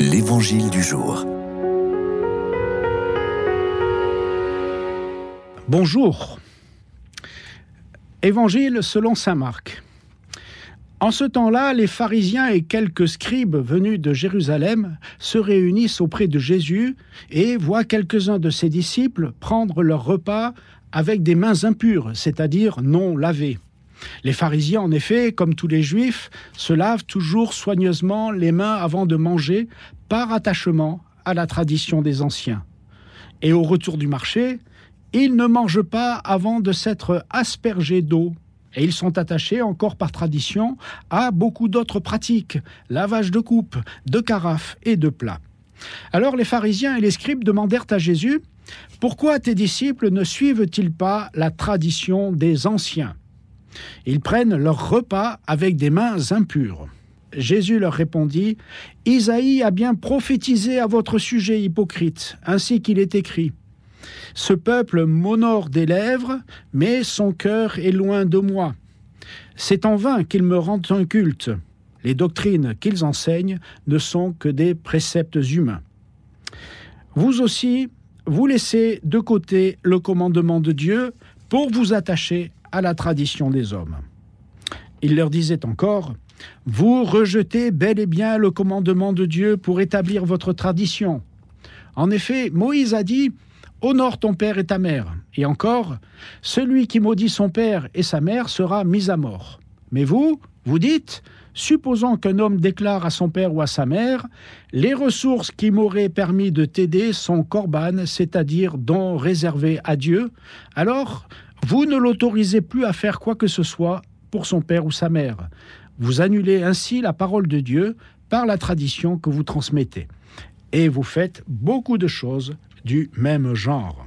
L'Évangile du jour. Bonjour. Évangile selon Saint Marc. En ce temps-là, les pharisiens et quelques scribes venus de Jérusalem se réunissent auprès de Jésus et voient quelques-uns de ses disciples prendre leur repas avec des mains impures, c'est-à-dire non lavées. Les pharisiens, en effet, comme tous les juifs, se lavent toujours soigneusement les mains avant de manger, par attachement à la tradition des anciens. Et au retour du marché, ils ne mangent pas avant de s'être aspergés d'eau. Et ils sont attachés, encore par tradition, à beaucoup d'autres pratiques, lavage de coupes, de carafes et de plats. Alors les pharisiens et les scribes demandèrent à Jésus, Pourquoi tes disciples ne suivent-ils pas la tradition des anciens? Ils prennent leur repas avec des mains impures. Jésus leur répondit, Isaïe a bien prophétisé à votre sujet hypocrite, ainsi qu'il est écrit. Ce peuple m'honore des lèvres, mais son cœur est loin de moi. C'est en vain qu'ils me rendent un culte. Les doctrines qu'ils enseignent ne sont que des préceptes humains. Vous aussi, vous laissez de côté le commandement de Dieu pour vous attacher à la tradition des hommes. Il leur disait encore, Vous rejetez bel et bien le commandement de Dieu pour établir votre tradition. En effet, Moïse a dit, Honore ton père et ta mère. Et encore, celui qui maudit son père et sa mère sera mis à mort. Mais vous, vous dites, supposons qu'un homme déclare à son père ou à sa mère, les ressources qui m'auraient permis de t'aider sont corbanes, c'est-à-dire dons réservés à Dieu, alors vous ne l'autorisez plus à faire quoi que ce soit pour son père ou sa mère. Vous annulez ainsi la parole de Dieu par la tradition que vous transmettez. Et vous faites beaucoup de choses du même genre.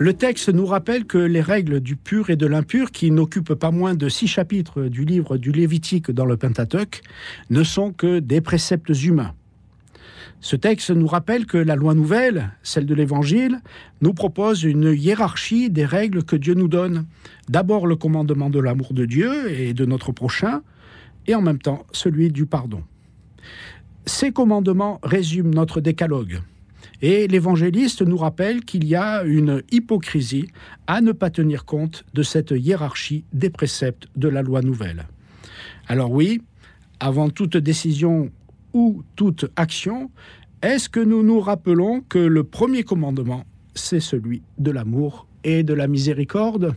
Le texte nous rappelle que les règles du pur et de l'impur, qui n'occupent pas moins de six chapitres du livre du Lévitique dans le Pentateuque, ne sont que des préceptes humains. Ce texte nous rappelle que la loi nouvelle, celle de l'Évangile, nous propose une hiérarchie des règles que Dieu nous donne. D'abord le commandement de l'amour de Dieu et de notre prochain, et en même temps celui du pardon. Ces commandements résument notre décalogue. Et l'évangéliste nous rappelle qu'il y a une hypocrisie à ne pas tenir compte de cette hiérarchie des préceptes de la loi nouvelle. Alors oui, avant toute décision ou toute action, est-ce que nous nous rappelons que le premier commandement, c'est celui de l'amour et de la miséricorde?